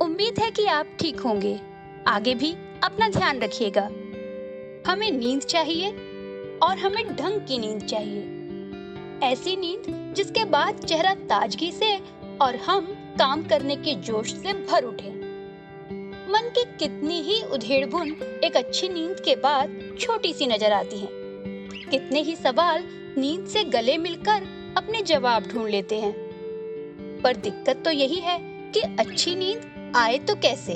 उम्मीद है कि आप ठीक होंगे। आगे भी अपना ध्यान रखिएगा। हमें नींद चाहिए और हमें ढंग की नींद चाहिए। ऐसी नींद जिसके बाद चेहरा ताजगी से और हम काम करने के जोश से भर उठे। मन की कितनी ही उधेड़बुन एक अच्छी नींद के बाद छोटी सी नज़र आती है। कितने ही सवाल नींद से गले मिलकर अपने जवाब ढूंढ लेते हैं। पर दिक्कत तो यही है कि अच्छी नींद आए तो कैसे?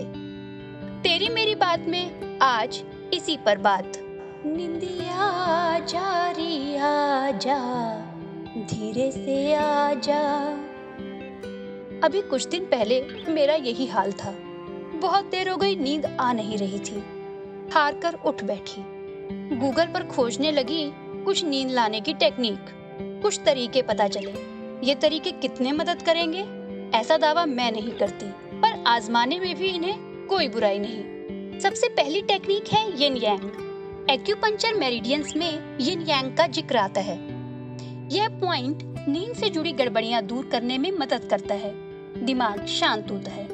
तेरी मेरी बात में आज इसी पर बात। निंदिया जा जा धीरे से आ जा। अभी कुछ दिन पहले मेरा यही हाल था। बहुत देर हो गई नींद आ नहीं रही थी। हार कर उठ बैठी। गूगल पर खोजने लगी कुछ नींद लाने की टेक्निक। कुछ तरीके पता चले। ये तरीके कितने मदद करेंगे? ऐसा दावा मैं नहीं करती। पर आजमाने में भी इन्हें कोई बुराई नहीं। सबसे पहली टेक्निक है यिन यांग एक्यूपंचर मेरिडियंस में यिन यांग का ज़िक्र आता है। यह पॉइंट नींद से जुड़ी गड़बड़ियाँ दूर करने में मदद करता है। दिमाग शांत होता है।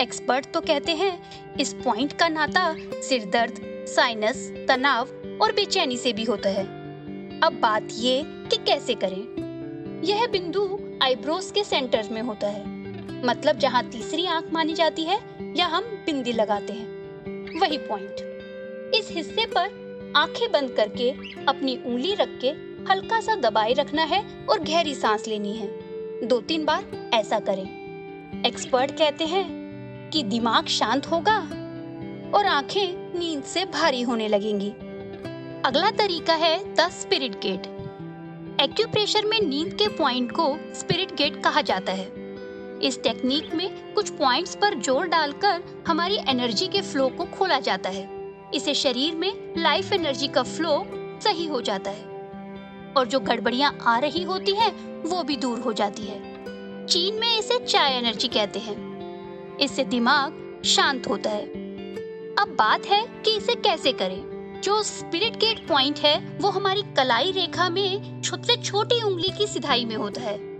एक्सपर्ट तो कहते हैं, इस पॉइंट का नाता सिर दर्द साइनस तनाव और बेचैनी से भी होता है। अब बात ये कि कैसे करें? यह बिंदु आईब्रोज के सेंटर में होता है। मतलब जहाँ तीसरी आँख मानी जाती है, या हम बिंदी लगाते हैं। वही पॉइंट इस हिस्से पर आँखें बंद करके, अपनी उंगली रख के हल्का सा दबाए रखना है और गहरी सांस लेनी है। दो तीन बार ऐसा करें। एक्सपर्ट कहते हैं कि दिमाग शांत होगा और आँखें नींद से भारी होने लगेंगी। अगला तरीका है द स्पिरिट गेट। एक्यूप्रेशर में नींद के पॉइंट को स्पिरिट गेट कहा जाता है। इस टेक्निक में कुछ पॉइंट्स पर ज़ोर डालकर हमारी एनर्जी के फ्लो को खोला जाता है। इसे शरीर में लाइफ एनर्जी का फ्लो सही हो जाता है। और जो गड़बड़ियाँ आ रही होती हैं, वो भी दूर हो जाती है। चीन में इसे चाय एनर्जी कहते हैं। इससे दिमाग शांत होता है। अब बात है कि इसे कैसे करें। जो स्पिरिट गेट पॉइंट है, वो हमारी कलाई रेखा में सबसे छोटी उंगली की सिधाई में होता है।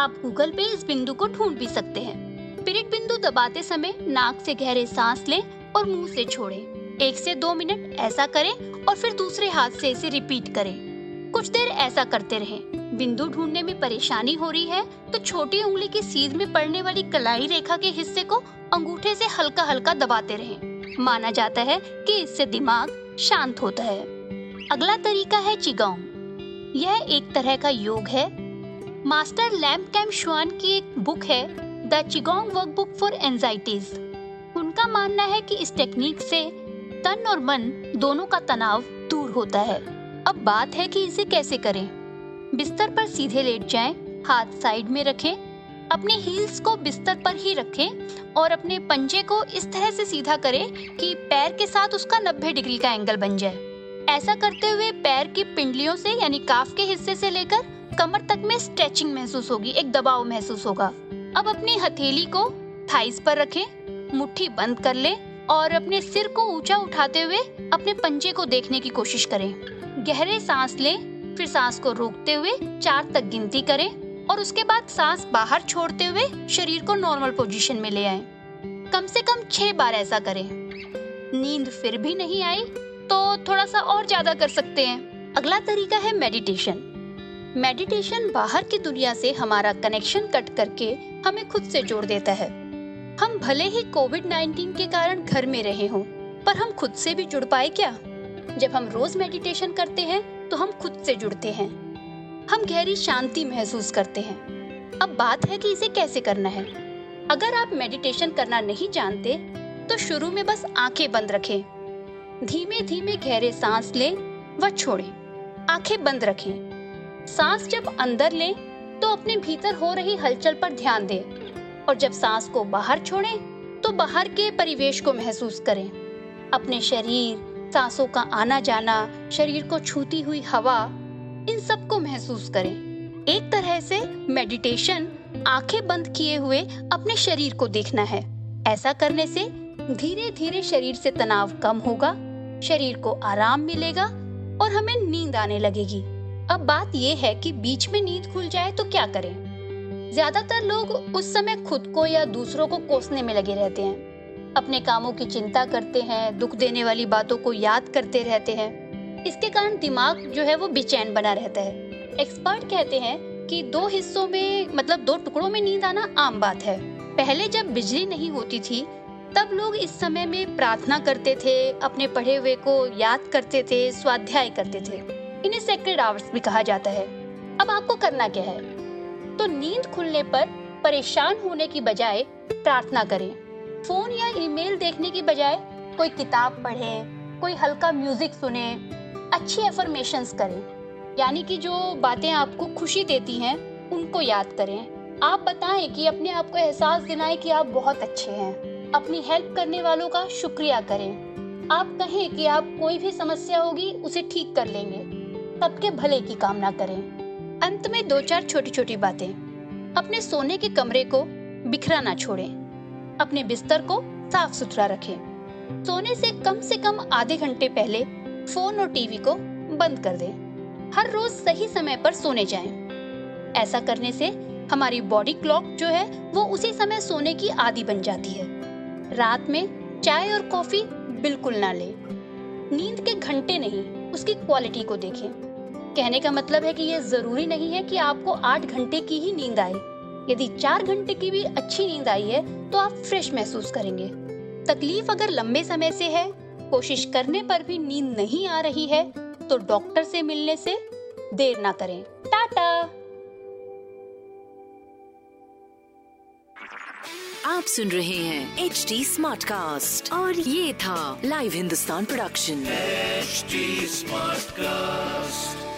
आप गूगल पे इस बिंदु को ढूंढ भी सकते हैं पिरिट बिंदु दबाते समय नाक से गहरे सांस लें और मुँह से छोड़ें। एक से दो मिनट ऐसा करें और फिर दूसरे हाथ से इसे रिपीट करें कुछ देर ऐसा करते रहें। बिंदु ढूँढने में परेशानी हो रही है तो छोटी उंगली की सीध में पड़ने वाली कलाई रेखा के हिस्से को अंगूठे से हल्का हल्का दबाते रहें। माना जाता है कि इससे दिमाग शांत होता है अगला तरीका है चिगांग यह एक तरह का योग है मास्टर लैम्प कैम शुआन की एक बुक है the qigong workbook for anxieties. उनका मानना है कि इस टेक्निक से तन और मन दोनों का तनाव दूर होता है। अब बात है कि इसे कैसे करें। बिस्तर पर सीधे लेट जाएँ, हाथ साइड में रखें अपने हील्स को बिस्तर पर ही रखें और अपने पंजे को इस तरह से सीधा करें कि पैर के साथ उसका 90 डिग्री का एंगल बन जाए। ऐसा करते हुए पैर की पिंडलियों से यानी काफ के हिस्से से लेकर कमर तक में स्ट्रेचिंग महसूस होगी, एक दबाव महसूस होगा। अब अपनी हथेली को थाइस पर रखें, मुट्ठी बंद कर ले और अपने सिर को ऊँचा उठाते हुए अपने पंजे को देखने की कोशिश करें। गहरे सांस लें, फिर सांस को रोकते हुए चार तक गिनती करें और उसके बाद सांस बाहर छोड़ते हुए शरीर को नॉर्मल पोजीशन में ले आए। कम से कम छह बार ऐसा करें। नींद फिर भी नहीं आई तो थोड़ा सा और ज़्यादा कर सकते हैं। अगला तरीका है मेडिटेशन मेडिटेशन बाहर की दुनिया से हमारा कनेक्शन कट करके हमें खुद से जोड़ देता है। हम भले ही कोविड 19 के कारण घर में रहे हों, पर हम खुद से भी जुड़ पाए क्या? जब हम रोज मेडिटेशन करते हैं तो हम खुद से जुड़ते हैं। हम गहरी शांति महसूस करते हैं। अब बात है कि इसे कैसे करना है। अगर आप मेडिटेशन करना नहीं जानते तो शुरू में बस आँखें बंद रखें। धीमे धीमे गहरे सांस लें व छोड़ें। आँखें बंद रखें। सांस जब अंदर लें तो अपने भीतर हो रही हलचल पर ध्यान दें। और जब सांस को बाहर छोड़ें तो बाहर के परिवेश को महसूस करें। अपने शरीर, सांसों का आना जाना शरीर को छूती हुई हवा, इन सबको महसूस करें। एक तरह से मेडिटेशन आँखें बंद किए हुए अपने शरीर को देखना है। ऐसा करने से धीरे धीरे शरीर से तनाव कम होगा, शरीर को आराम मिलेगा और हमें नींद आने लगेगी। अब बात यह है कि बीच में नींद खुल जाए तो क्या करें? ज़्यादातर लोग उस समय खुद को या दूसरों को कोसने में लगे रहते हैं। अपने कामों की चिंता करते हैं, दुख देने वाली बातों को याद करते रहते हैं। इसके कारण दिमाग जो है वो बेचैन बना रहता है। एक्सपर्ट कहते हैं कि दो हिस्सों में मतलब दो टुकड़ों में नींद आना आम बात है। पहले जब बिजली नहीं होती थी, तब लोग इस समय में प्रार्थना करते थे, अपने पढ़े हुए को याद करते थे, स्वाध्याय करते थे। इन्हें सेक्रेड आवर्स भी कहा जाता है। अब आपको करना क्या है? तो नींद खुलने पर परेशान होने की बजाय प्रार्थना करें। फ़ोन या ईमेल देखने की बजाय कोई किताब पढ़ें, कोई हल्का म्यूज़िक सुने, अच्छी एफर्मेशन करें। यानी कि जो बातें आपको खुशी देती हैं, उनको याद करें। आप बताएँ कि अपने आप को एहसास दिलाएँ कि आप बहुत अच्छे हैं। अपनी हेल्प करने वालों का शुक्रिया करें। आप कहें कि आप कोई भी समस्या होगी, उसे ठीक कर लेंगे। सबके भले की कामना करें। अंत में दो चार छोटी छोटी बातें। अपने सोने के कमरे को बिखरा ना छोड़ें। अपने बिस्तर को साफ़ सुथरा रखें। सोने से कम से कम आधे घंटे पहले फ़ोन और टीवी को बंद कर दें। हर रोज सही समय पर सोने जाएँ। ऐसा करने से हमारी बॉडी क्लॉक जो है, वो उसी समय सोने की आदि बन जाती है। रात में चाय और कॉफ़ी बिल्कुल ना लें। नींद के घंटे नहीं, उसकी क्वालिटी को देखें। कहने का मतलब है कि ये ज़रूरी नहीं है कि आपको आठ घंटे की ही नींद आए यदि चार घंटे की भी अच्छी नींद आई है तो आप फ्रेश महसूस करेंगे। तकलीफ़ अगर लंबे समय से है कोशिश करने पर भी नींद नहीं आ रही है तो डॉक्टर से मिलने से देर ना करें। टाटा! आप सुन रहे हैं एच डी स्मार्ट कास्ट और ये था live Hindustan production smart cast